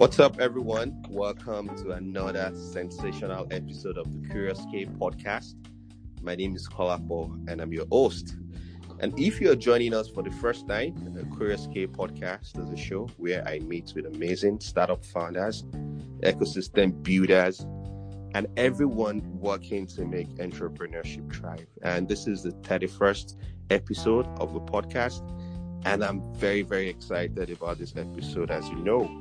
What's up, everyone? Welcome to another sensational episode of the Curious K podcast. My name is Kolapo, and I'm your host. And if you're joining us for the first time, the Curious K podcast is a show where I meet with amazing startup founders, ecosystem builders, and everyone working to make entrepreneurship thrive. And this is the 31st episode of the podcast. And I'm very, very excited about this episode. As you know,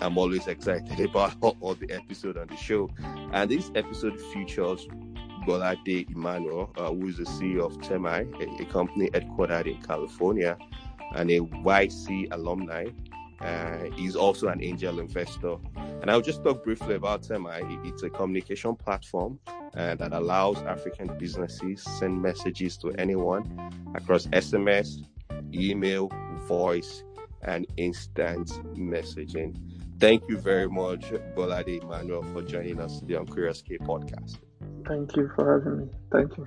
I'm always excited about all, the episode on the show. And this episode features Gbolade Emmanuel, uh, who is the CEO of Termii, a, a, company headquartered in California and a YC alumni. Uh, he's also an angel investor. And I'll just talk briefly about Termii. It's a communication platform uh, that allows African businesses send messages to anyone across SMS, email, voice, and instant messaging. Thank you very much, Gbolade Emmanuel, for joining us today on Curious K podcast. Thank you for having me. Thank you.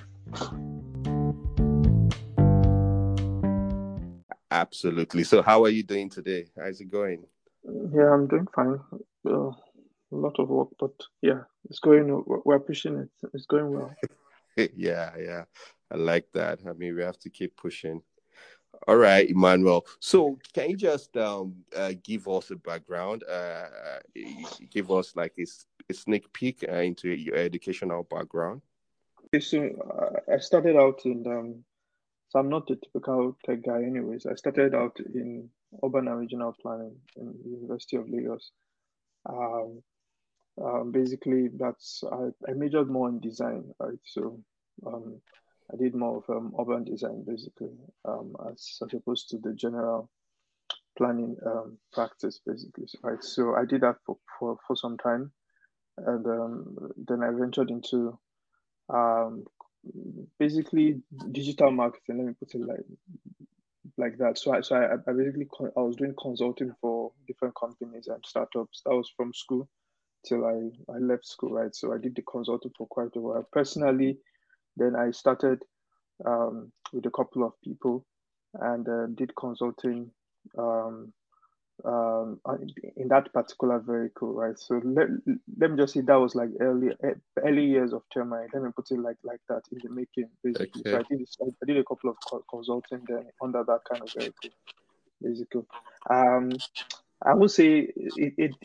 Absolutely. So, how are you doing today? How's it going? Yeah, I'm doing fine. Uh, a lot of work, but yeah, it's going. We're pushing it. It's going well. yeah, yeah, I like that. I mean, we have to keep pushing. All right, Emmanuel. So, can you just um, uh, give us a background? Uh, give us like a a sneak peek uh, into your educational background? So uh, I started out in, um, so I'm not a typical tech guy, anyways. I started out in urban and regional planning in the University of Lagos. Um, um, basically, that's I, I, majored more in design, right? So um, I did more of um, urban design, basically, um, as, as opposed to the general planning um, practice, basically, right? So I did that for, for, for some time and um, then I ventured into um, basically digital marketing. Let me put it like like that. So I so I, I basically I was doing consulting for different companies and startups. That was from school till I I left school, right? So I did the consulting for quite a while. Personally, then I started um, with a couple of people and uh, did consulting um, um, in that particular vehicle, right? So let, let me just say that was like early early years of Termii. Let me put it like like that in the making, basically. Okay. So I did I did a couple of consulting then under that kind of vehicle, basically. Um, I would say it, it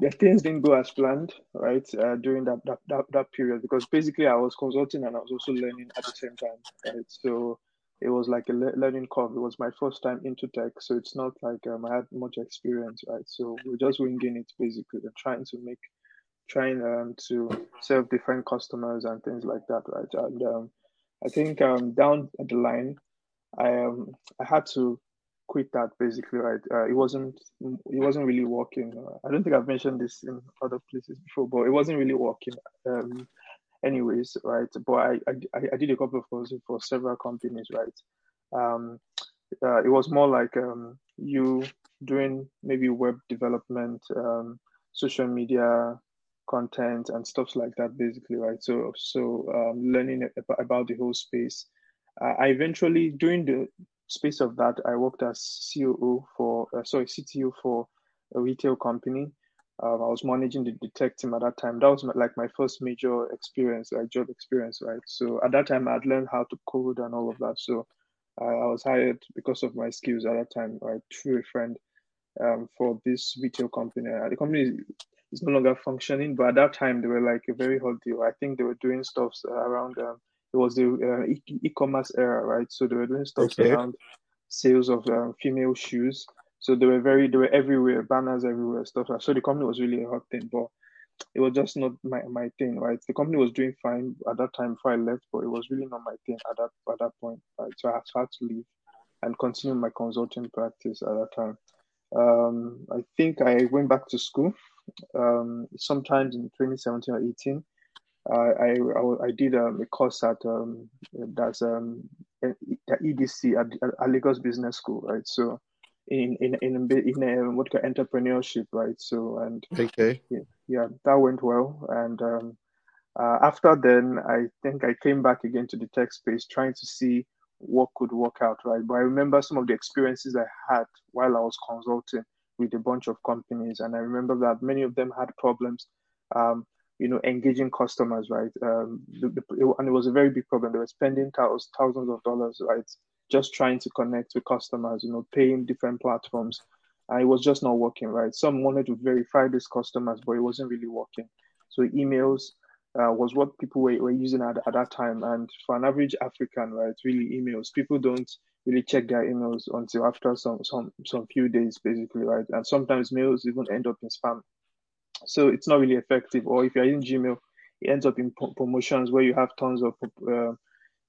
the things didn't go as planned, right? Uh, during that, that that that period because basically I was consulting and I was also learning at the same time, right? So it was like a le- learning curve. It was my first time into tech, so it's not like um, I had much experience, right? So we're just winging it basically and trying to make, trying um, to serve different customers and things like that, right? And um, I think um, down the line, I um, I had to quit that basically, right? Uh, it wasn't it wasn't really working. Uh, I don't think I've mentioned this in other places before, but it wasn't really working. Um, anyways, right? But I, I, I did a couple of courses for several companies, right? Um, uh, it was more like um, you doing maybe web development, um, social media content, and stuff like that, basically, right? So, so um, learning about the whole space. Uh, I eventually, during the space of that, I worked as COO for, uh, sorry, CTO for a retail company. Um, I was managing the, tech team at that time. That was my, like my first major experience, like job experience, right? So at that time, I'd learned how to code and all of that. So uh, I was hired because of my skills at that time, right, through a friend um, for this retail company. Uh, the company is, is, no longer functioning, but at that time, they were like a very hot deal. I think they were doing stuff around, um, it was the uh, e- commerce era, right? So they were doing stuff okay. around sales of um, female shoes so they were very, they were everywhere, banners everywhere, stuff like. So the company was really a hot thing, but it was just not my, my thing, right? The company was doing fine at that time before I left, but it was really not my thing at that at that point, right? So I had, had to leave and continue my consulting practice at that time. Um, I think I went back to school um, sometimes in 2017 or 18. I, I, I did um, a course at um, that's um, EBC at, at Lagos Business School, right? So in in in a in what call entrepreneurship, right? So and okay, yeah, yeah that went well. And um, uh, after then, I think I came back again to the tech space, trying to see what could work out, right? But I remember some of the experiences I had while I was consulting with a bunch of companies, and I remember that many of them had problems, um, you know, engaging customers, right? Um, the, the, and it was a very big problem. They were spending thousands, thousands of dollars, right, just trying to connect with customers, you know, paying different platforms, and it was just not working, right? Some wanted to verify these customers, but it wasn't really working. So emails uh, was what people were, were using at, at that time. And for an average African, right, really emails, people don't really check their emails until after some some some few days, basically, right? And sometimes mails even end up in spam. So it's not really effective. Or if you're in Gmail, it ends up in promotions where you have tons of uh,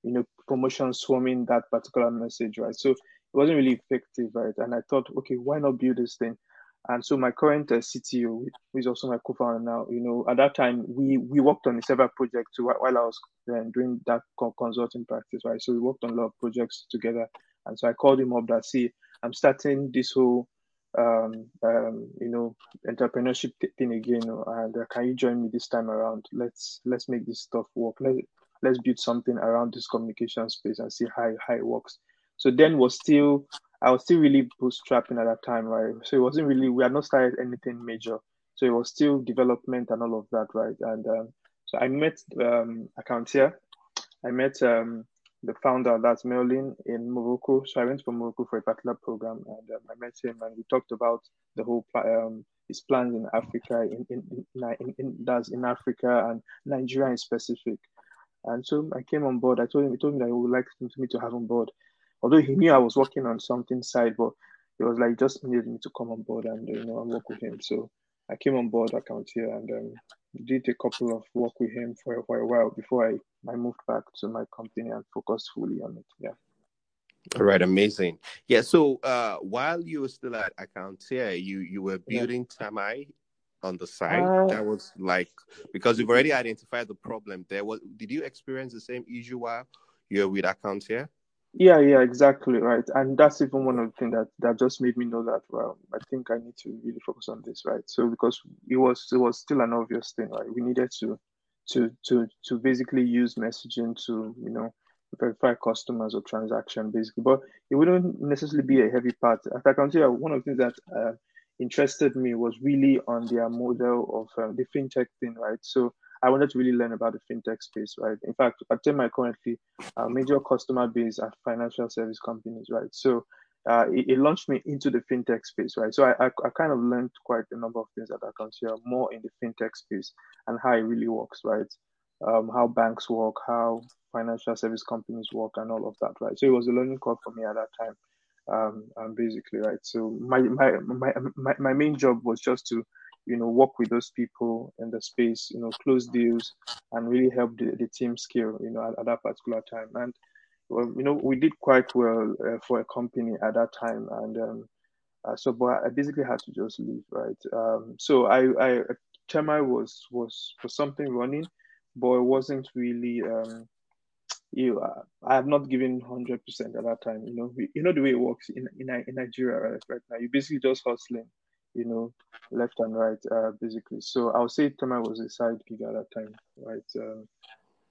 you know promotions swarming that particular message, right? So it wasn't really effective, right? And I thought, okay, why not build this thing? And so my current uh, CTO, who is also my co-founder now, you know, at that time we we worked on several projects while I was uh, doing that consulting practice, right? So we worked on a lot of projects together. And so I called him up that see, I'm starting this whole um, um, you know, entrepreneurship thing again, and uh, can you join me this time around? Let's let's make this stuff work. Let let's build something around this communication space and see how how it works. So then was still I was still really bootstrapping at that time, right? So it wasn't really we had not started anything major. So it was still development and all of that, right? And um, so I met um, Accountier. I met um, the founder, that's Merlin, in Morocco. So I went to Morocco for a particular program, and um, I met him, and we talked about the whole um, his plans in Africa, in in, in, in, in that's in Africa and Nigeria in specific. And so I came on board. I told him, he told me that he would like me to have on board although he knew I was working on something side, but it was like just needed me to come on board and you know and work with him. So I came on board Accountier and um, did a couple of work with him for, for a while before I, I moved back to my company and focused fully on it. Yeah. All right, amazing. Yeah, so uh, while you were still at Accountier, you you were building yeah. Termii on the side. Uh, that was like because you've already identified the problem. There was did you experience the same issue while you were with Accountier? Yeah, yeah, exactly right. And that's even one of the things that that just made me know that well, I think I need to really focus on this, right? So because it was it was still an obvious thing, right? We needed to to to to basically use messaging to, you know, verify customers or transaction basically. But it wouldn't necessarily be a heavy part. As I can tell you, one of the things that uh, interested me was really on their model of uh, the fintech thing, right? So I wanted to really learn about the fintech space, right? In fact, at Termii currently, our major customer base are financial service companies, right? So uh, it, it, launched me into the fintech space, right? So I, I, I, kind of learned quite a number of things that I consider more in the fintech space and how it really works, right? Um, how banks work, how financial service companies work, and all of that, right? So it was a learning curve for me at that time, um, and basically, right? So my, my my my my main job was just to you know, work with those people in the space, you know, close deals and really help the, the team scale, you know, at, at that particular time. And, well, you know, we did quite well uh, for a company at that time. And um, uh, so, but I basically had to just leave, right? Um, so I, I, Termii was, was, was something running, but it wasn't really, um, you uh, I have not given hundred percent at that time. You know, we, you know the way it works in in, in Nigeria right, right now. You basically just hustling you know, left and right, uh, basically. So I would say Termii was a side gig at that time, right? Um,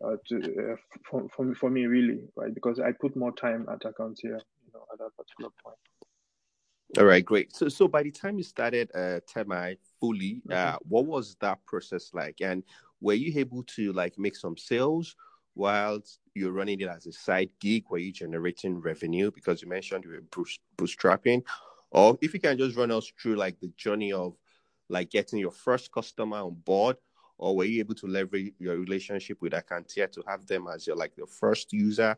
uh, to, uh, for, for, me, for me, really, right? Because I put more time at Accountier, you know, at that particular point. All right, great. So, so by the time you started uh, Termii fully, uh, mm-hmm. what was that process like? And were you able to like make some sales whilst you're running it as a side gig? Were you generating revenue? Because you mentioned you were bootstrapping, or if you can just run us through like the journey of like getting your first customer on board, or were you able to leverage your relationship with Accountier to have them as your like the first user?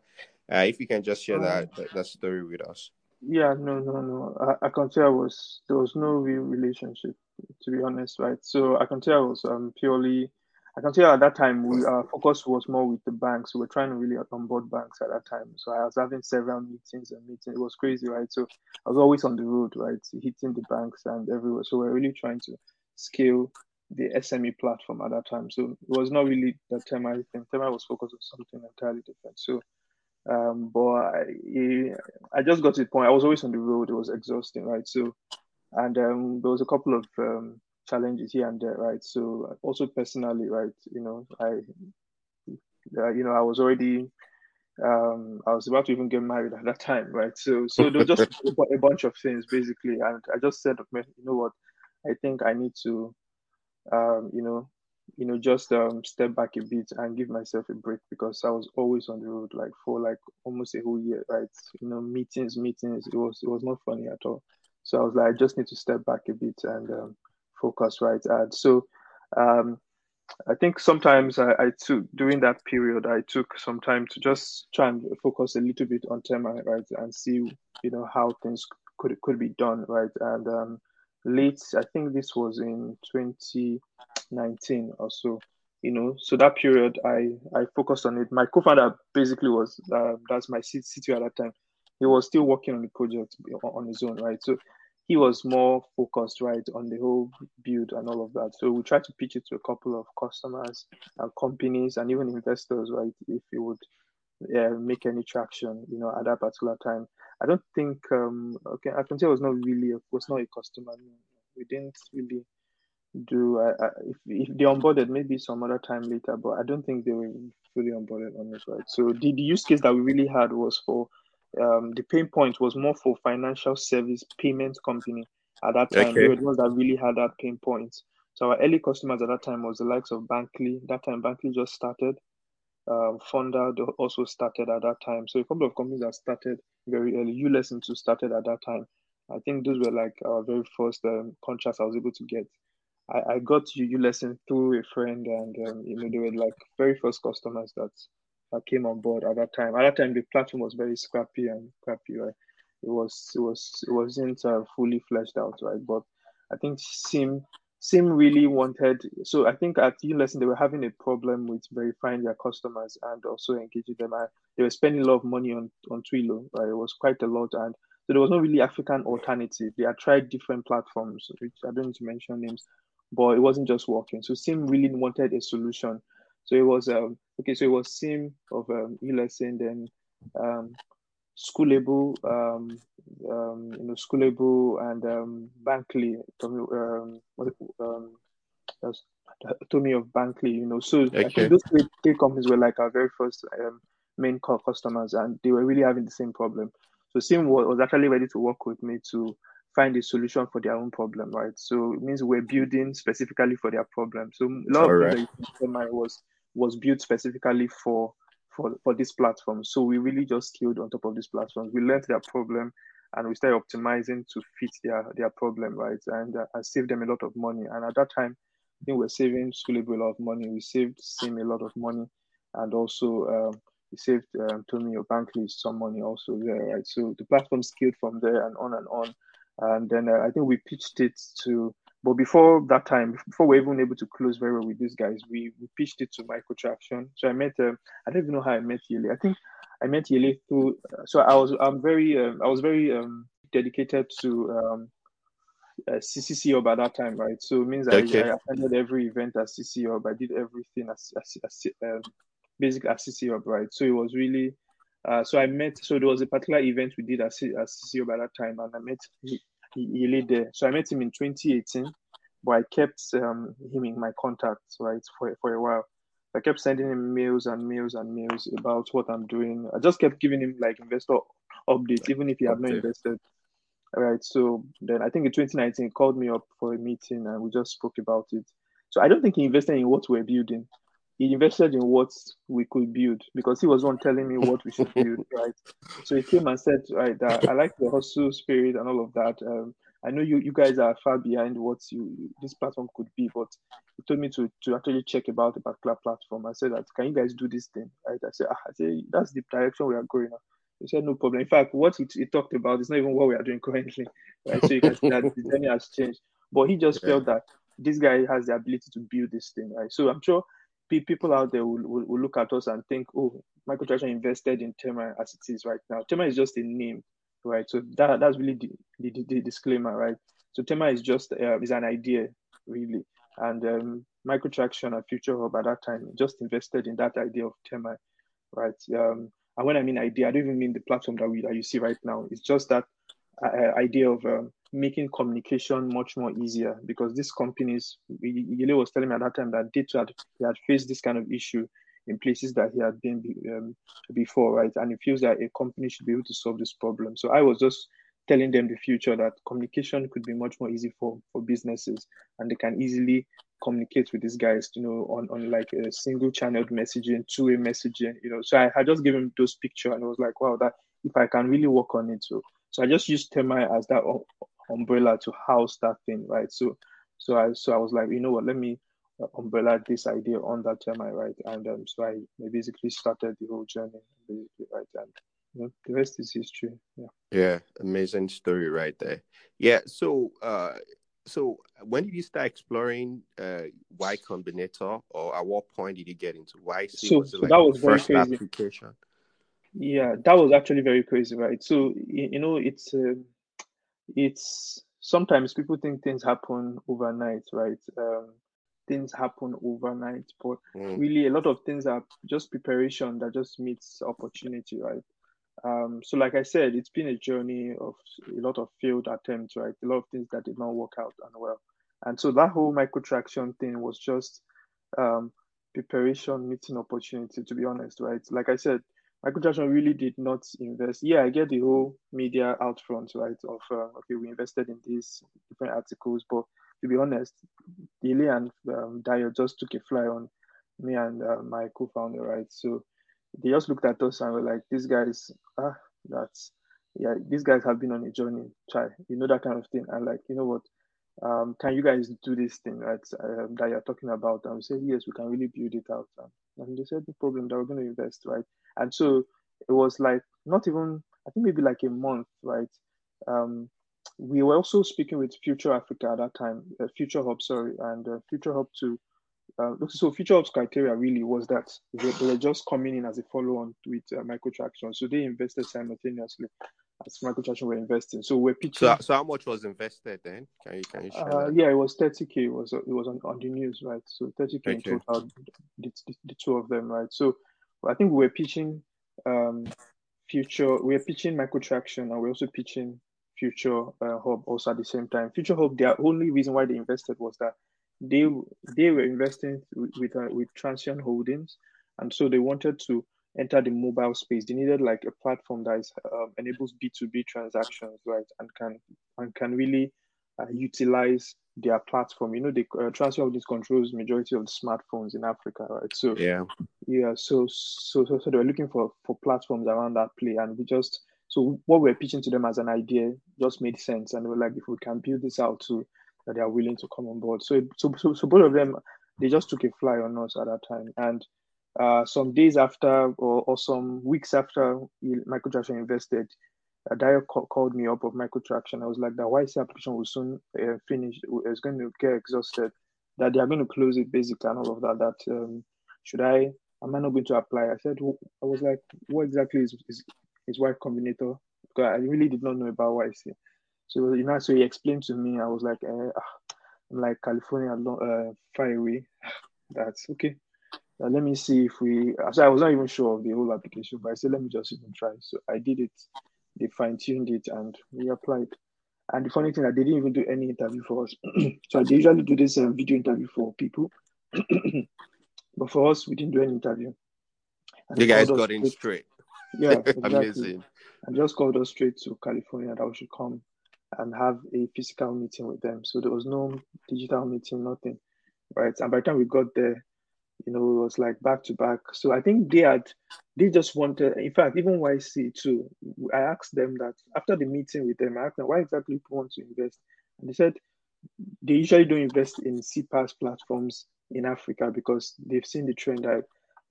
Uh, if you can just share that, um, that, story with us. Yeah, no, no, no. Accountier was there was no real relationship to be honest, right? So Accountier was um, purely I can tell you at that time, we our focus was more with the banks. We were trying to really onboard banks at that time. So I was having several meetings and meetings. It was crazy, right? So I was always on the road, right, hitting the banks and everywhere. So we are really trying to scale the SME platform at that time. So it was not really the Termii thing. Termii was focused on something entirely different. So, um, but I, I just got to the point. I was always on the road. It was exhausting, right? So, and um, there was a couple of um, challenges here and there, right? So also personally, right, you know, I, uh, you know, I was already Um, I was about to even get married at that time, right? So, so there was just a bunch of things basically, and I just said, you know what, I think I need to, um, you know, you know, just um, step back a bit and give myself a break because I was always on the road, like for like almost a whole year, right? You know, meetings, meetings. It was it was not funny at all. So I was like, I just need to step back a bit and um, focus, right? And so um, I think sometimes I, I, took during that period I took some time to just try and focus a little bit on Termii, right, and see you know how things could could be done, right, and um, late I think this was in 2019 or so, you know, so that period I I focused on it. My co-founder basically was uh, that's my CTO at that time. He was still working on the project on his own, right, so he was more focused right on the whole build and all of that. So we tried to pitch it to a couple of customers and companies and even investors, right? If it would yeah, make any traction, you know, at that particular time. I don't think um okay, I can say it was not really a, was not a customer. We didn't really do uh, if if they onboarded maybe some other time later, but I don't think they were fully onboarded on this, right? So the, the use case that we really had was for um, the pain point was more for financial service payment company at that time. Okay. They were the ones that really had that pain point. So our early customers at that time was the likes of Bankly. That time Bankly just started. Um, Fonda also started at that time. So a couple of companies that started very early. You uLesson too started at that time. I think those were like our very first um, contracts I was able to get. I, I got uLesson through a friend, and um, you know they were like very first customers that that came on board at that time. At that time, the platform was very scrappy and crappy, right? It was it was it wasn't uh, fully fleshed out, right? But I think Sim Sim really wanted. So I think at uLesson they were having a problem with verifying their customers and also engaging them. And they were spending a lot of money on on Twilio, right? It was quite a lot, and so there was no really African alternative. They had tried different platforms, which I don't need to mention names, but it wasn't just working. So Sim really wanted a solution so it was um okay. So it was sim of um, uLesson, then um, schoolable, um, um, you know, schoolable and um, Bankly, um, um, Tommy of Bankly, you know. So okay. I think those three, three, companies were like our very first um, main core customers, and they were really having the same problem. So Sim was, was actually ready to work with me to find a solution for their own problem, right? So it means we're building specifically for their problem. So a lot All of right. was was built specifically for for for this platform. So we really just scaled on top of this platform. We learned their problem and we started optimizing to fit their their problem, right? And uh, I saved them a lot of money. And at that time, I think we're saving Schoolable a lot of money. We saved Sim a lot of money, and also um, we saved um, Tommy or Bankly some money also there, right? So the platform scaled from there and on and on. And then uh, I think we pitched it to but before that time, before we are even able to close very well with these guys, we, we pitched it to Microtraction. So I met, um, I don't even know how I met Yele. I think I met Yele through. Uh, so I was, I'm very, um, I was very um, dedicated to um, uh, CCC Hub at that time, right? So it means okay. I, I, attended every event at CC Hub. I did everything as, as, as um, basically at CC Hub, right? So it was really. Uh, so I met. So there was a particular event we did at, at CC Hub at that time, and I met he, he lived there. So I met him in 2018, but I kept um, him in my contacts, right, for, for a while. I kept sending him mails and mails and mails about what I'm doing. I just kept giving him like investor updates, even if he had not invested. All right. So then I think in 2019, he called me up for a meeting and we just spoke about it. So I don't think he invested in what we're building he invested in what we could build because he was one telling me what we should build, right? So he came and said, right, that I like the hustle spirit and all of that. Um, I know you, you guys are far behind what you this platform could be, but he told me to to actually check about the particular platform. I said that can you guys do this thing? Right? I said, ah, I said that's the direction we are going. Now. He said no problem. In fact, what he, he talked about is not even what we are doing currently, right? So you can see that the journey has changed. But he just yeah. felt that this guy has the ability to build this thing, right? So I'm sure people out there will, will, will, look at us and think, oh, Microtraction invested in Termii as it is right now. Termii is just a name, right? So that that's really the, the, the disclaimer, right? So Termii is just uh, is an idea, really, and um, Microtraction and Future Hub at that time just invested in that idea of Termii, right? Um, and when I mean idea, I don't even mean the platform that we that you see right now. It's just that uh, idea of um, making communication much more easier because these companies, Yele was telling me at that time that they had, they had faced this kind of issue in places that he had been um, before, right? And he feels that a company should be able to solve this problem. So I was just telling them the future that communication could be much more easy for for businesses, and they can easily communicate with these guys, you know, on, on like a single channeled messaging, two way messaging, you know. So I had just given those picture and I was like, wow, that if I can really work on it. So so I just used Termii as that umbrella to house that thing, right? So so I so I was like, you know what, let me uh, umbrella this idea on that Termii, right? And um, so I basically started the whole journey, basically, right? And you know, the rest is history. Yeah. Yeah, amazing story right there. Yeah. So uh so when did you start exploring uh, Y Combinator, or at what point did you get into Y? So, so like that was very crazy. Application? Yeah, that was actually very crazy, right? So you know, it's uh, it's sometimes people think things happen overnight, right? Um, things happen overnight, but mm. really a lot of things are just preparation that just meets opportunity, right? Um, so, like I said, it's been a journey of a lot of failed attempts, right? A lot of things that did not work out and well. And so that whole microtraction thing was just um, preparation meeting opportunity, to be honest, right? Like I said, microtraction really did not invest. Yeah, I get the whole media out front, right? Of uh, okay, we invested in these different articles, but to be honest, Dilly and um, Dio just took a fly on me and uh, my co-founder, right? So they just looked at us and were like, these guys, ah, that's, yeah, these guys have been on a journey, try, you know, that kind of thing. And like, you know what, um, can you guys do this thing right, um, that you're talking about? And we said, yes, we can really build it out. And they said, the problem that we're going to invest, right? And so it was like, not even, I think maybe like a month, right? Um, we were also speaking with Future Africa at that time, uh, Future Hub, sorry, and uh, Future Hub to uh, so Future Hub's criteria really was that they, were just coming in as a follow-on with uh. So they invested simultaneously as microtraction were investing. So we're pitching. So, so how much was invested then? Can you can you share uh, Yeah, it was 30k. It was it was on, on the news, right? So 30k okay. in total, the, the, the, two of them, right? So I think we were pitching um, Future. We were pitching microtraction, and we're also pitching Future uh, Hub also at the same time. Future Hub, the only reason why they invested was that they they were investing with with, uh, with Transsion Holdings, and so they wanted to enter the mobile space. They needed like a platform that is, um, enables B two B transactions, right, and can and can really uh, utilize their platform. You know, the uh, of Holdings controls majority of the smartphones in Africa, right? So yeah, yeah. So so so, so they were looking for for platforms around that play, and we just so what we're pitching to them as an idea just made sense, and we're like, if we can build this out to that they are willing to come on board. So, so, so, so both of them, they just took a fly on us at that time. And uh, some days after, or, or some weeks after Microtraction invested, uh, Dio called me up of Microtraction. I was like, the YC application will soon uh, finish. It's going to get exhausted. That they are going to close it basically and all of that. That um, should I? Am I not going to apply? I said, I was like, what exactly is is, is Y Combinator? Because I really did not know about YC. So you know, so he explained to me. I was like, eh, ah, I'm like California, uh, far away. That's okay. Now, let me see if we. So I was not even sure of the whole application, but I said, let me just even try. So I did it. They fine tuned it and we applied. And the funny thing, that they didn't even do any interview for us. so they usually do this um, video interview for people, but for us, we didn't do any interview. And you guys got in straight. Yeah, exactly. amazing. And just called us straight to California that we should come and have a physical meeting with them. So there was no digital meeting, nothing, right? And by the time we got there, you know, it was like back to back. So I think they had, they just wanted, in fact, even YC too, I asked them that after the meeting with them, I asked them why exactly people want to invest. And they said they usually don't invest in CPaaS platforms in Africa because they've seen the trend that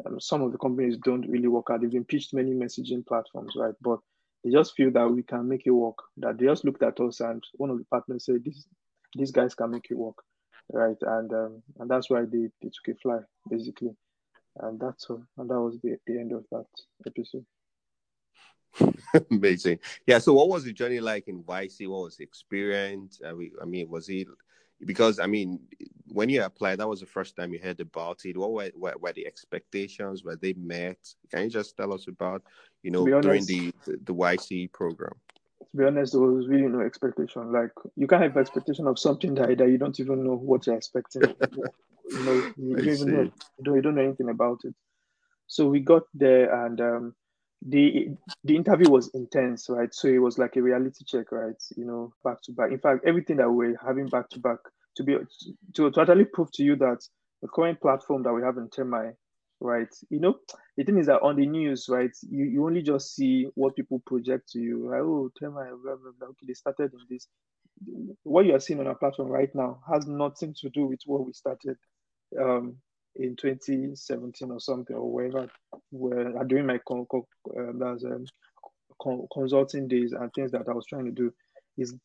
um, some of the companies don't really work out. They've been pitched many messaging platforms, right? But they just feel that we can make it work. That they just looked at us and one of the partners said, "This, these guys can make it work," right? And um, and that's why they, they took a fly basically, and that's all. And that was the, the end of that episode. Amazing. Yeah. So, what was the journey like in YC? What was the experience? I mean, I mean, was it because I mean, when you applied, that was the first time you heard about it. What were, were, were the expectations? Were they met? Can you just tell us about, you know, honest, during the, the, the YC program? To be honest, there was really no expectation. Like you can't have expectation of something that, that you don't even know what you're expecting. you know, you, don't even know, you don't, you don't know anything about it. So we got there and um, the the interview was intense, right? So it was like a reality check, right? You know, back to back. In fact, everything that we're having back to back to be to, to actually prove to you that the current platform that we have in Termii, right? You know, the thing is that on the news, right, you, you only just see what people project to you. Like, oh, Termii, blah, blah, blah. Okay, they started in this. What you are seeing on our platform right now has nothing to do with what we started um, in 2017 or something or whatever. where uh, during my con, con, um, um, con, consulting days and things that I was trying to do is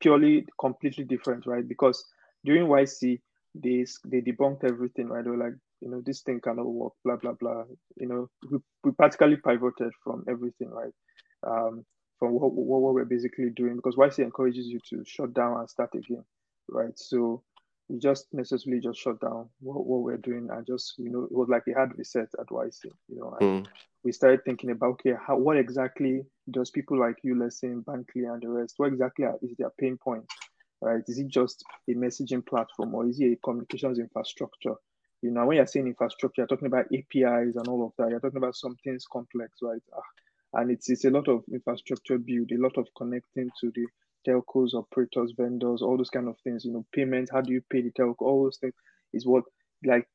purely completely different, right? Because during YC they they debunked everything, right? They were like, you know, this thing cannot work, blah blah blah. You know, we, we practically pivoted from everything, right? Um, from what, what, what we're basically doing because YC encourages you to shut down and start again, right? So we just necessarily just shut down what, what we're doing and just you know it was like a hard reset at YC, you know. Mm. We started thinking about okay, how what exactly does people like you, let's say Bankly and the rest, what exactly is their pain point, right? Is it just a messaging platform or is it a communications infrastructure? You know, when you're saying infrastructure, you're talking about APIs and all of that. You're talking about some things complex, right? Ah, and it's it's a lot of infrastructure build, a lot of connecting to the telcos, operators, vendors, all those kind of things, you know, payments, how do you pay the telco, all those things is what, like,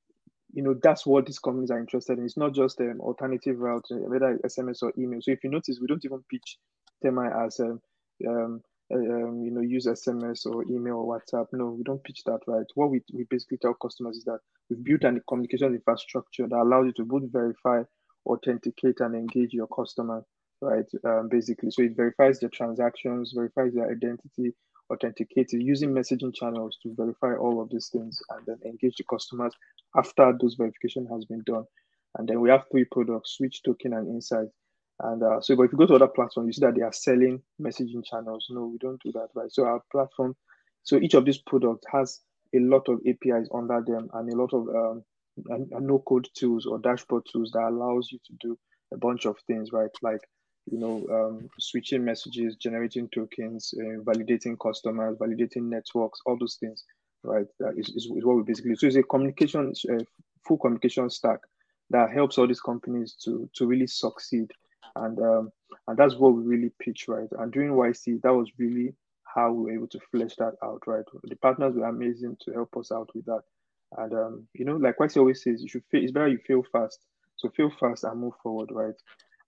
you know, that's what these companies are interested in. It's not just an alternative route, uh, whether SMS or email. So if you notice, we don't even pitch Termii as um, um, um, you know, use SMS or email or WhatsApp. No, we don't pitch that, right? What we, we basically tell customers is that we've built a communication infrastructure that allows you to both verify, authenticate, and engage your customer right? Um, basically, so it verifies the transactions, verifies their identity, authenticates using messaging channels to verify all of these things, and then engage the customers after those verification has been done. And then we have three products: Switch Token and Insight. And uh, so, but if you go to other platforms, you see that they are selling messaging channels. No, we don't do that, right? So our platform, so each of these products has a lot of APIs under them and a lot of um, no-code tools or dashboard tools that allows you to do a bunch of things, right? Like you know, um, switching messages, generating tokens, uh, validating customers, validating networks, all those things, right? That is, is, is what we basically. So it's a communication, uh, full communication stack that helps all these companies to to really succeed, and um, and that's what we really pitch, right? And during YC, that was really how we were able to flesh that out, right? The partners were amazing to help us out with that, and um, you know, like YC always says, you should fail, it's better you fail fast. So fail fast and move forward, right?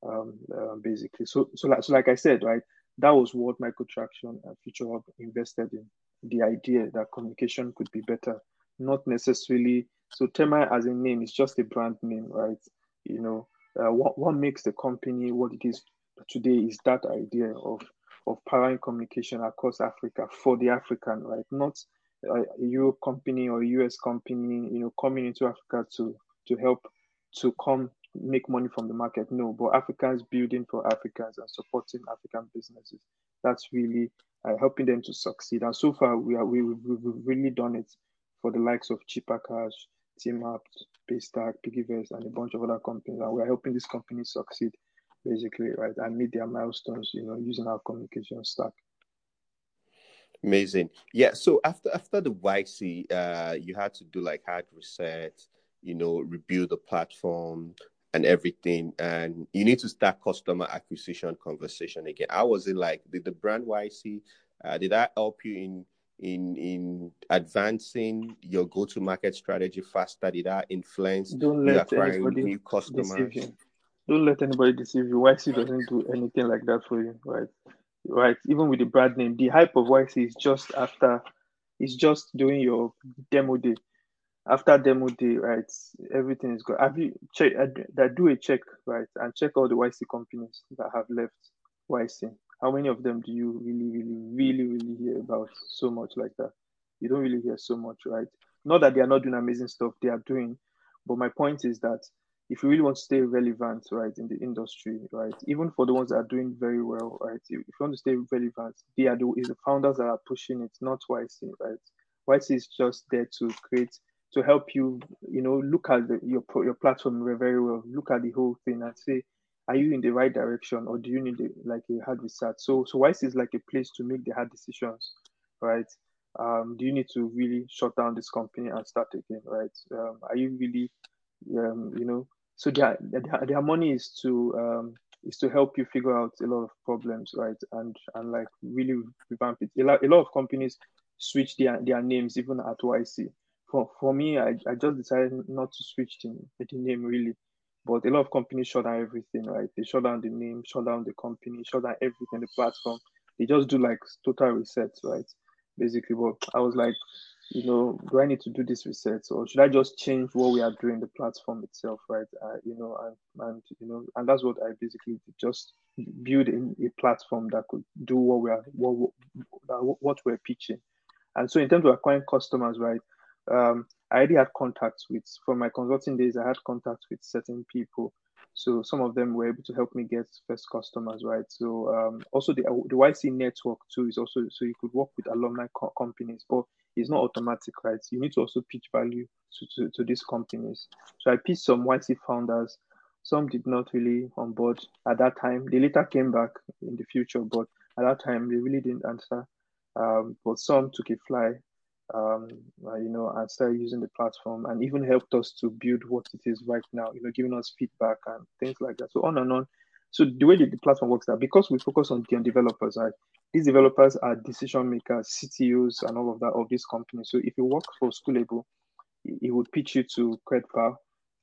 um, uh, basically. So, so like, so like I said, right, that was what Microtraction and Future Hub invested in. The idea that communication could be better, not necessarily. So, Termii as a name is just a brand name, right? You know, uh, what what makes the company what it is today is that idea of of powering communication across Africa for the African, right? Not a Europe company or US company, you know, coming into Africa to to help to come make money from the market. No, but Africans building for Africans and supporting African businesses. That's really uh, helping them to succeed. And so far, we are we, we, we've really done it for the likes of Chipper Cash, TeamApt, Paystack, PiggyVest, and a bunch of other companies. And we're helping these companies succeed, basically, right, and meet their milestones, you know, using our communication stack. Amazing. Yeah. So after after the YC, uh, you had to do like hard reset, you know, rebuild the platform, and everything and you need to start customer acquisition conversation again how was it like did the brand yc uh, did that help you in in in advancing your go-to market strategy faster did that influence don't let anybody new customers. Don't let anybody deceive you yc doesn't do anything like that for you right right even with the brand name the hype of yc is just after it's just doing your demo day after demo day, right, everything is good. Have you check that do a check, right, and check all the YC companies that have left YC. How many of them do you really, really, really, really hear about so much like that? You don't really hear so much, right? Not that they are not doing amazing stuff, they are doing. But my point is that if you really want to stay relevant, right, in the industry, right, even for the ones that are doing very well, right, if you want to stay relevant, they are the, is the founders that are pushing it, not YC, right? YC is just there to create to help you, you know, look at the, your your platform very well, look at the whole thing and say, are you in the right direction or do you need a, like a hard reset? So so YC is like a place to make the hard decisions, right? Um, do you need to really shut down this company and start again, right? Um, are you really, um, you know, so their, their their money is to um, is to help you figure out a lot of problems, right? And and like really revamp it. A lot, a lot of companies switch their, their names even at YC. For for me, I, I just decided not to switch the, the name really. But a lot of companies shut down everything, right? They shut down the name, shut down the company, shut down everything, the platform. They just do like total resets, right? Basically, but I was like, you know, do I need to do this research or should I just change what we are doing the platform itself, right? Uh, you know, and, and you know, and that's what I basically just build in a platform that could do what we are what what we're pitching. And so in terms of acquiring customers, right? Um, I already had contacts with from my consulting days. I had contacts with certain people, so some of them were able to help me get first customers, right? So um, also the the YC network too is also so you could work with alumni co- companies, but it's not automatic, right? You need to also pitch value to, to, to these companies. So I pitched some YC founders. Some did not really on board at that time. They later came back in the future, but at that time they really didn't answer. Um, but some took a fly, um, uh, you know, and started using the platform and even helped us to build what it is right now, you know, giving us feedback and things like that. So on and on. So the way the platform works now, because we focus on the developers, right? These developers are decision makers, CTOs, and all of that of this company. So if you work for Schoolable, he would pitch you to CredPal,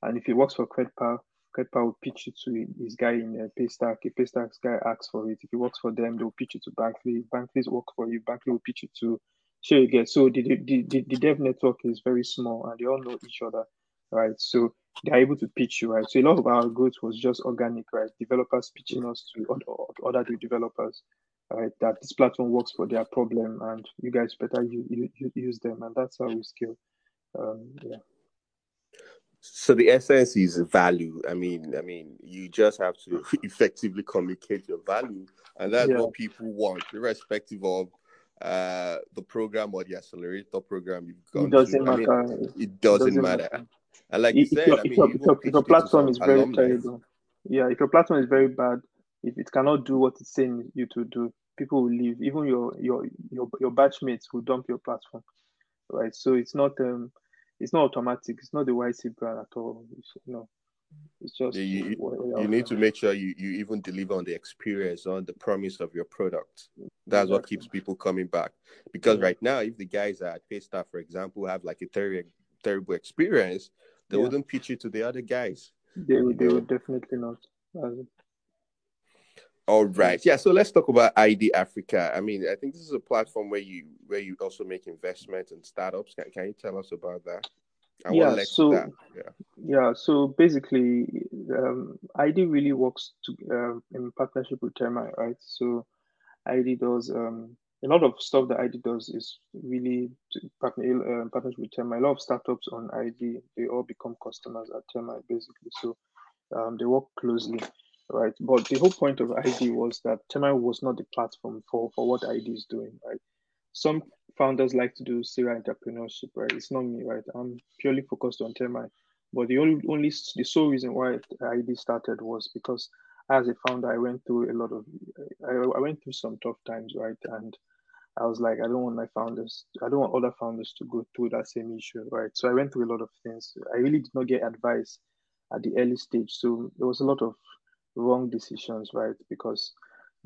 and if he works for CredPal, CredPal will pitch you to his guy in a Paystack. A Paystack guy asks for it. If he works for them, they'll pitch you to Bankly. Bankly's work for you. Bankly will pitch you to Share again. So the, the, the, the dev network is very small and they all know each other, right? So they're able to pitch you, right? So a lot of our growth was just organic, right? Developers pitching us to other, other developers, right? That this platform works for their problem and you guys better use, use them. And that's how we scale. Um, yeah. So the essence is value. I mean, I mean, you just have to effectively communicate your value, and that's yeah. what people want, irrespective of uh, the program or the accelerator program you've gone it doesn't to. matter. I mean, it, doesn't it doesn't matter. matter. And like you said, if, I mean, if, your, if your platform is very terrible, yeah, if your platform is very bad, if it cannot do what it's saying you to do, people will leave. Even your your your your batchmates will dump your platform, right? So it's not um, it's not automatic. It's not the YC brand at all. It's, you know, it's just yeah, you, you need to make sure you, you even deliver on the experience, on the promise of your product. That's what keeps people coming back. Because right now, if the guys at Paystack, for example, have like a terrible terrible experience, they yeah. wouldn't pitch you to the other guys. They would, they would definitely not. All right. Yeah. So let's talk about Aidi Africa. I mean, I think this is a platform where you where you also make investments in startups. Can, can you tell us about that? yeah, so yeah. yeah, so basically, um, Aidi really works to, uh, in partnership with Termii, right? So Aidi does um, a lot of stuff that Aidi does is really partner, uh, partnership with Termii. A lot of startups on Aidi they all become customers at Termii, basically. So um, they work closely, right? But the whole point of Aidi was that Termii was not the platform for for what Aidi is doing, right? Some founders like to do serial entrepreneurship, right? It's not me, right? I'm purely focused on Termii. But the only, only the sole reason why Aidi started was because as a founder, I went through a lot of, I, I went through some tough times, right? And I was like, I don't want my founders, I don't want other founders to go through that same issue, right? So I went through a lot of things. I really did not get advice at the early stage. So there was a lot of wrong decisions, right? Because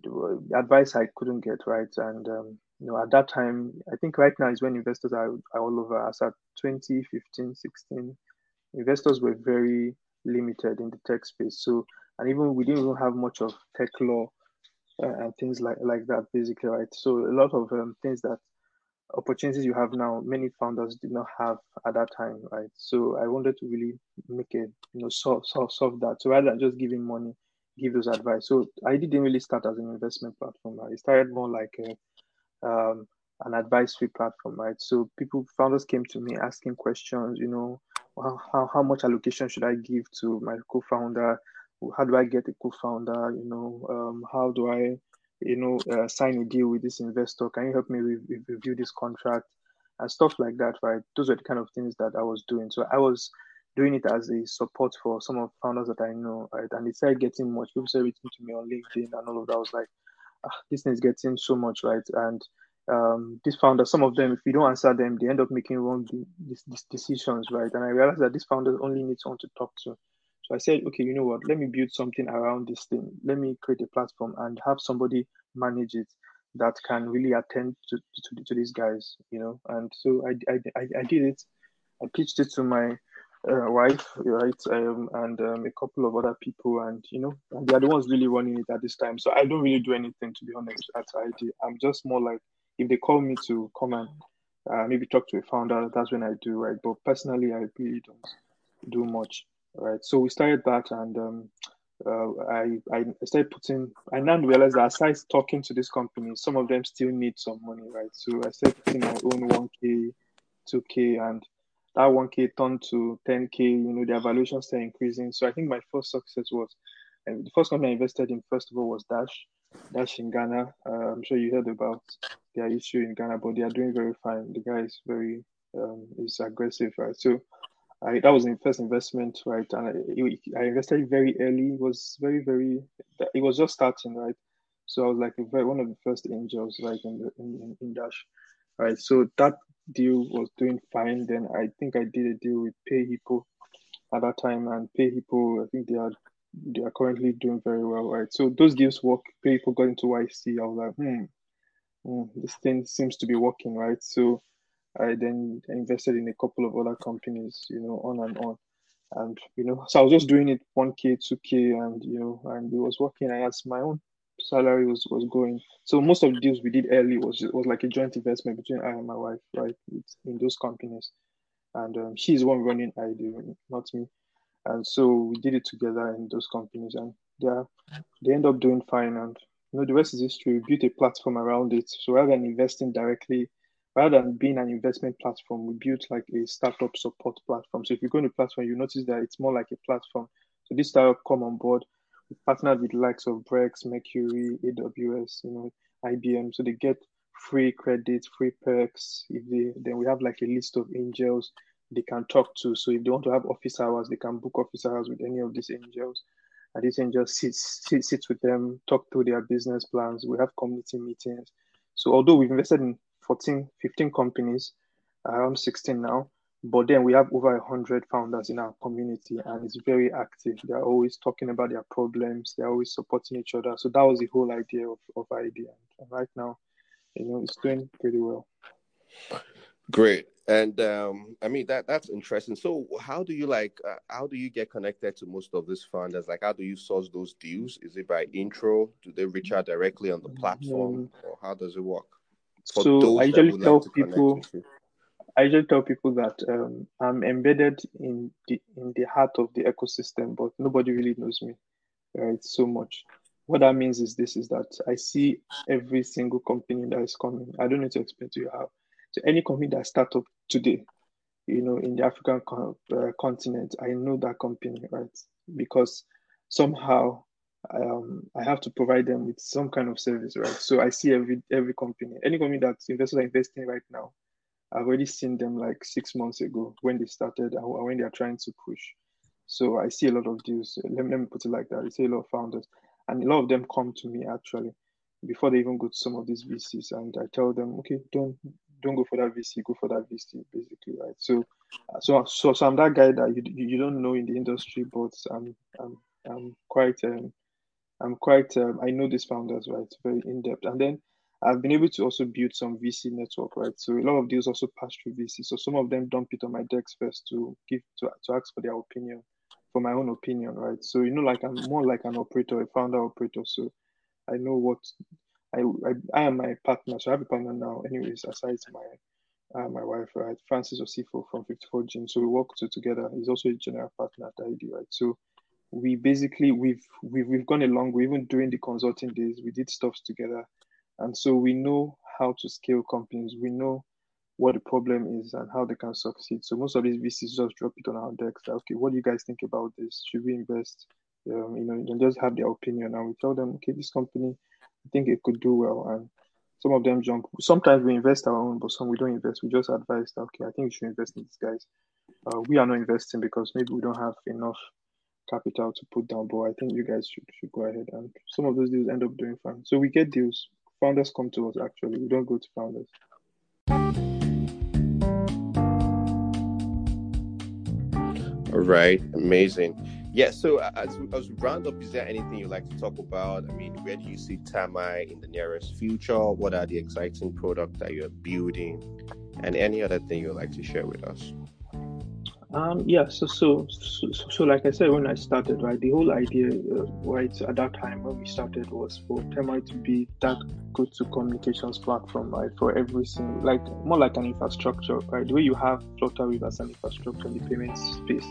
the advice I couldn't get, right? And um, you know, at that time, I think right now is when investors are, are all over. As at 2015, 16, investors were very limited in the tech space. So, and even we didn't even have much of tech law uh, and things like like that, basically, right? So, a lot of um, things that opportunities you have now, many founders did not have at that time, right? So, I wanted to really make a you know solve solve solve that. So, rather than just giving money, give those advice. So, I didn't really start as an investment platform. I started more like a um, an advisory platform, right? So people, founders came to me asking questions, you know, how, how much allocation should I give to my co-founder? How do I get a co-founder? You know, um, how do I, you know, uh, sign a deal with this investor? Can you help me re- review this contract and stuff like that, right? Those are the kind of things that I was doing. So I was doing it as a support for some of founders that I know, right? And it started getting much. People started reaching to me on LinkedIn and all of that. I was like, ah, this thing is getting so much, right? And um, these founders, some of them, if you don't answer them, they end up making wrong de- de- decisions, right? And I realized that these founders only need someone to talk to. So I said, okay, you know what? Let me build something around this thing. Let me create a platform and have somebody manage it that can really attend to, to, to these guys, you know. And so I, I, I, did it. I pitched it to my uh, wife, right, um, and um, a couple of other people, and you know, and they are the ones really running it at this time. So I don't really do anything, to be honest, at Aidi. I'm just more like if they call me to come and uh, maybe talk to a founder, that's when I do, right. But personally, I really don't do much, right. So we started that, and um, uh, I I started putting. I now realized that aside talking to this company, some of them still need some money, right? So I started putting my own one k, two k, and that one k turned to ten k. You know, the evaluation started increasing. So I think my first success was, and the first company I invested in first of all was Dash, Dash in Ghana. Uh, I'm sure you heard about their issue in Ghana, but they are doing very fine. The guy is very um, is aggressive, right? So I, that was my first investment, right? And I, I invested very early. It was very, very. It was just starting, right? So I was like very, one of the first angels, right, in, the, in, in Dash, right? So that deal was doing fine. Then I think I did a deal with PayHippo at that time, and PayHippo, I think they are they are currently doing very well, right? So those deals work. PayHippo got into YC. I was like, hmm, hmm, this thing seems to be working, right? So I then invested in a couple of other companies, you know, on and on. And, you know, so I was just doing it 1K, 2K, and, you know, and it was working. I as my own salary was, was going. So most of the deals we did early was was like a joint investment between I and my wife, right, in those companies. And um, she's one running Aidi, not me. And so we did it together in those companies, and yeah, they end up doing fine. And you know, the rest is history. We built a platform around it. So rather than investing directly rather than being an investment platform, we built like a startup support platform. So if you go to platform, you notice that it's more like a platform. So this startup come on board, partnered with likes of Brex, Mercury, AWS, you know, IBM. So they get free credits, free perks. If they then we have like a list of angels they can talk to. So if they want to have office hours, they can book office hours with any of these angels. And these angels sit, sit, sit with them, talk through their business plans. We have community meetings. So although we've invested in 14, 15 companies, around 16 now. But then we have over 100 founders in our community and it's very active. They're always talking about their problems, they're always supporting each other. So that was the whole idea of, of Aidi. And right now, you know, it's doing pretty well. Great. And um, I mean that that's interesting. So how do you like uh, how do you get connected to most of these funders? Like how do you source those deals? Is it by intro? Do they reach out directly on the platform, mm-hmm. or how does it work? so I usually tell like people, I usually tell people that um, I'm embedded in the in the heart of the ecosystem, but nobody really knows me, right? So much. What that means is this: is that I see every single company that is coming. I don't need to explain to you how. So any company that start up today, you know, in the African uh, continent, I know that company, right? Because somehow um, I have to provide them with some kind of service, right? So I see every every company, any company that investors are investing right now, I've already seen them like six months ago when they started and when they are trying to push. So I see a lot of deals. Let me, let me put it like that. I see a lot of founders, and a lot of them come to me actually before they even go to some of these VCs, and I tell them, okay, don't don't go for that VC, go for that VC, basically, right? So, so so so I'm that guy that you you don't know in the industry, but I'm I'm I'm quite um, I'm quite, um, I know these founders, right? Very in depth. And then I've been able to also build some VC network, right? So a lot of deals also pass through VC. So some of them dump it on my decks first to give to, to ask for their opinion, for my own opinion, right? So you know, like I'm more like an operator, a founder operator. So I know what I I, I am my partner. So I have a partner now, anyways, aside my uh, my wife, right? Francis Osifo from 54gene. So we work to, together. He's also a general partner at Aidi, right? So we basically we've we've we've gone along. We even during the consulting days, we did stuff together, and so we know how to scale companies. We know what the problem is and how they can succeed. So most of these VCs just drop it on our decks. Okay, what do you guys think about this? Should we invest? Um, you know, and just have their opinion, and we tell them, okay, this company, I think it could do well, and some of them jump. Sometimes we invest our own, but some we don't invest. We just advise that, okay, I think you should invest in these guys. Uh, we are not investing because maybe we don't have enough capital to put down, but I think you guys should, should go ahead and some of those deals end up doing fine. So we get deals. Founders come to us actually. We don't go to founders. All right, amazing. Yeah, so as, as we round up, is there anything you'd like to talk about? I mean, where do you see Termii in the nearest future? What are the exciting products that you're building? And any other thing you'd like to share with us? Um, yeah, so, so, so, so, like I said, when I started, right, the whole idea, uh, right, at that time when we started was for Termii to be that go-to communications platform, right, for every single, like, more like an infrastructure, right, the way you have Flutterwave as an infrastructure in the payment space,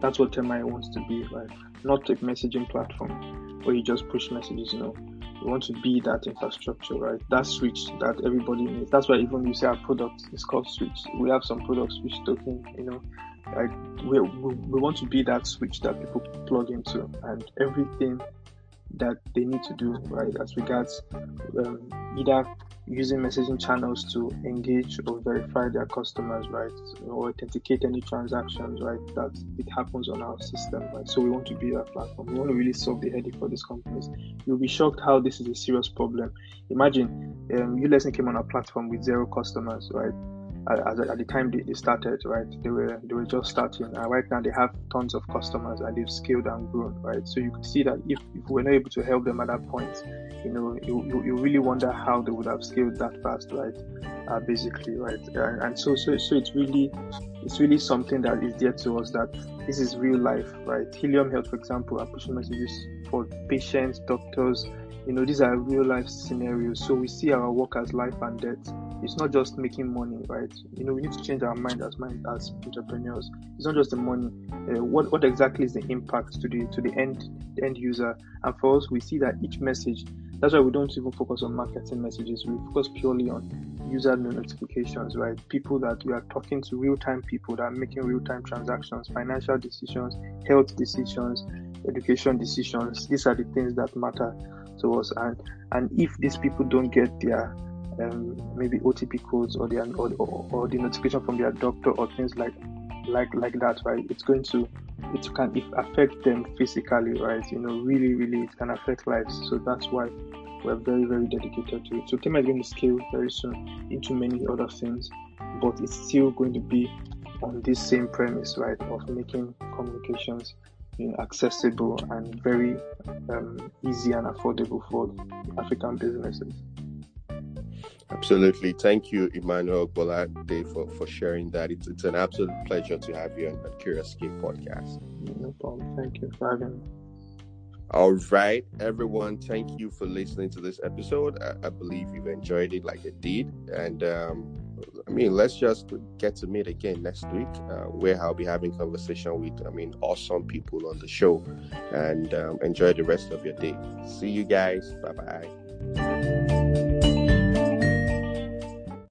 that's what Termii wants to be, right, not a messaging platform where you just push messages, you know, we want to be that infrastructure, right? That switch that everybody needs. That's why even you say our product is called Switch. We have some products switch token, you know, like we, we, we want to be that switch that people plug into and everything that they need to do right? As regards um, either using messaging channels to engage or verify their customers right? Or authenticate any transactions right? That it happens on our system right? So we want to be that platform. We want to really solve the headache for these companies. You'll be shocked how this is a serious problem. Imagine um, uLesson came on our platform with zero customers right at, at the time they, they started, right? They were they were just starting. And right now they have tons of customers and they've scaled and grown, right? So you could see that if, if we're not able to help them at that point, you know, you, you, you really wonder how they would have scaled that fast, right? Uh, basically, right? And, and so so so it's really it's really something that is dear to us that this is real life, right? Helium Health, for example, are pushing messages for patients, doctors, you know, these are real life scenarios. So we see our work as life and death. It's not just making money, right? You know, we need to change our mind as mind as entrepreneurs. It's not just the money. Uh, what what exactly is the impact to the to the end the end user? And for us, we see that each message. That's why we don't even focus on marketing messages. We focus purely on user notifications, right? People that we are talking to, real time people that are making real time transactions, financial decisions, health decisions, education decisions. These are the things that matter to us and and if these people don't get their um, maybe OTP codes or their or, or, or, the notification from their doctor or things like like like that right? It's going to it can affect them physically right? You know really really it can affect lives. So that's why we're very very dedicated to it. So Termii is going to scale very soon into many other things but it's still going to be on this same premise right of making communications accessible and very um, easy and affordable for African businesses. Absolutely. Thank you, Emmanuel Gbolade, for, for sharing that. It's, it's an absolute pleasure to have you on the Kuriousk podcast. No problem. Thank you for having me. All right, everyone. Thank you for listening to this episode. I, I believe you've enjoyed it like I did. And um, I mean, let's just get to meet again next week, uh, where I'll be having conversation with, I mean, awesome people on the show, and um, enjoy the rest of your day. See you guys. Bye bye.